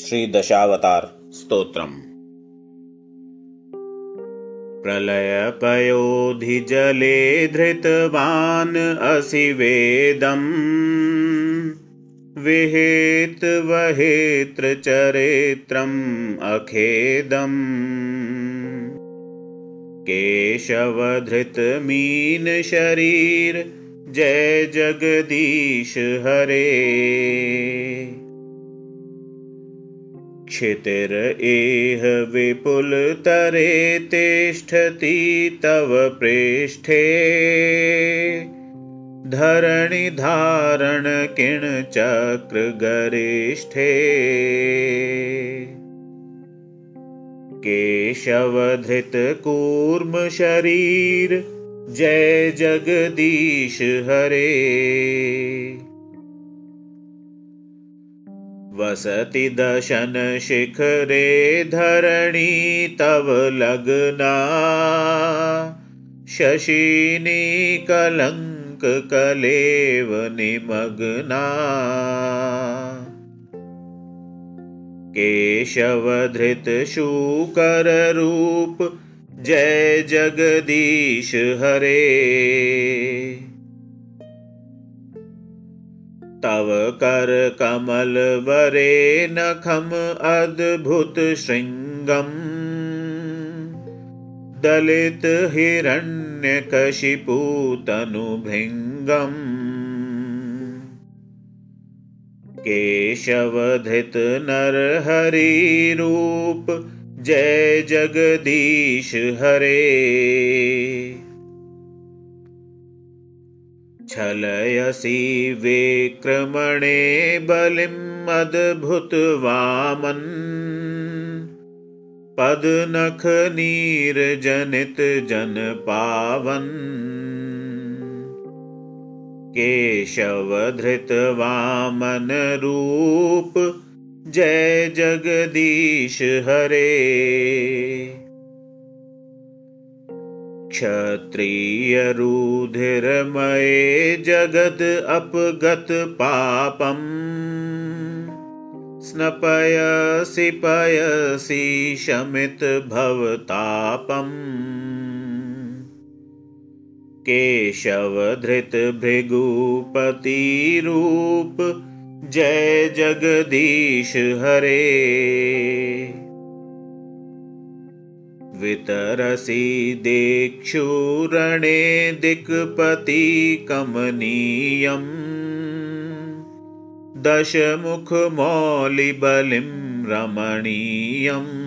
श्रीदशावतार स्तोत्रम्। प्रलयपयोधिजले धृतवान् असि वेदम्। विहेत्वहेत्रचरित्रम् अखेदम्। केशवधृतमीनशरीर जय जगदीश हरे क्षितिर एह विपुलतरे तिष्ठति तव प्रेष्ठे धरणिधारणकिणचक्रगरिष्ठे केशवधृतकूर्मशरीर जय जगदीश हरे वसति दशनशिखरे धरणी तव लग्ना। शशिनी कलेव निमग्ना। केशवधृतशूकररूप जय जगदीश हरे तव करकमलवरे नखम् अद्भुतशृङ्गम् दलितहिरण्यकशिपूतनुभृङ्गम् केशवधृतनरहरिरूप जय जगदीश हरे छलयसि विक्रमणे बलिम् अद्भुतवामन् पदनखनीरजनितजनपावन् केशवधृतवामनरूप जय जगदीश हरे क्षत्रियरुधिरमये जगद अपगत पापम्। स्नपयसि पयसि शमित भवतापम् केशवधृतभृगुपतिरूप जय जगदीश हरे वितरसि दिक्षुरणे दिक्पति कमनीयम् दशमुखमौलिबलिं रमणीयम्।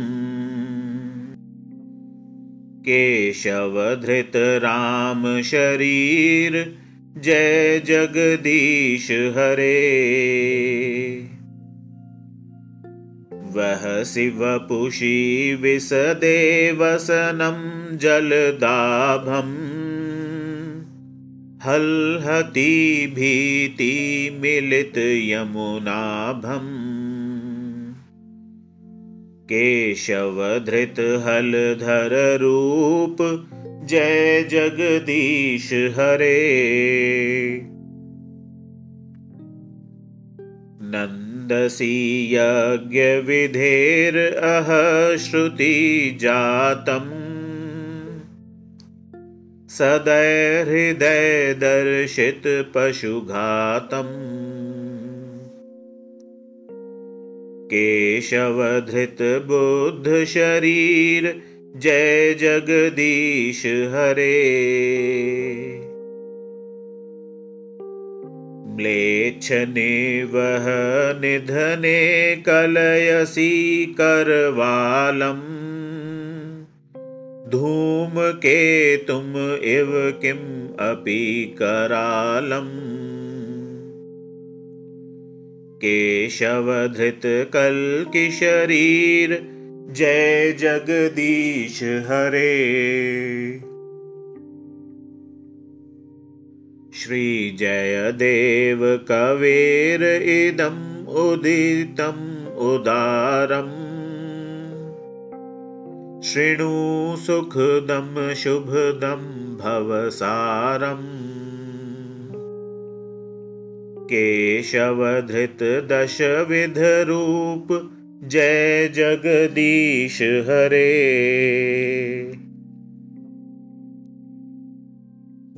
केशवधृतरामशरीर जय जगदीश हरे वह शिवपुषि विसदेवसनं जलदाभम्। हल्हति भीति मिलित यमुनाभम्। केशवधृत हलधररूप जय जगदीश हरे नन्दसी यज्ञविधेर् अह श्रुति जातम् दर्शित पशुघातम् केशवधृतबुद्धशरीर जय जगदीश हरे म्लेच्छने वह निधने कलयसि करवालम्। धूमकेतुम् इव किम् अपि करालम्। केशवधृतकल्किशरीर जय जगदीश हरे श्रीजयदेव कवेर इदम् उदितम् उदारम्। शृणु सुखदं शुभदं भवसारम्। केशवधृतदशविधरूप जय जगदीश हरे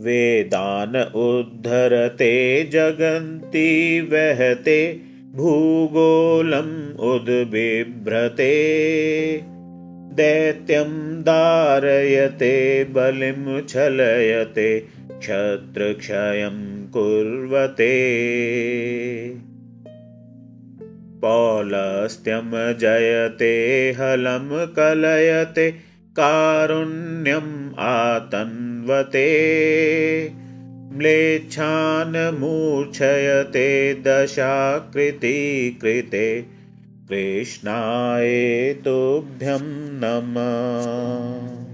वेदान उद्धरते जगन्ति वहते भूगोलम् उद्बिभ्रते। दैत्यं दारयते बलिं छलयते क्षत्रक्षयं कुर्वते। पौलस्त्यं जयते हलं कलयते कारुण्यम् आतन्वते म्लेच्छान् मूर्छयते दशाकृति कृते कृष्णाय तुभ्यं नमः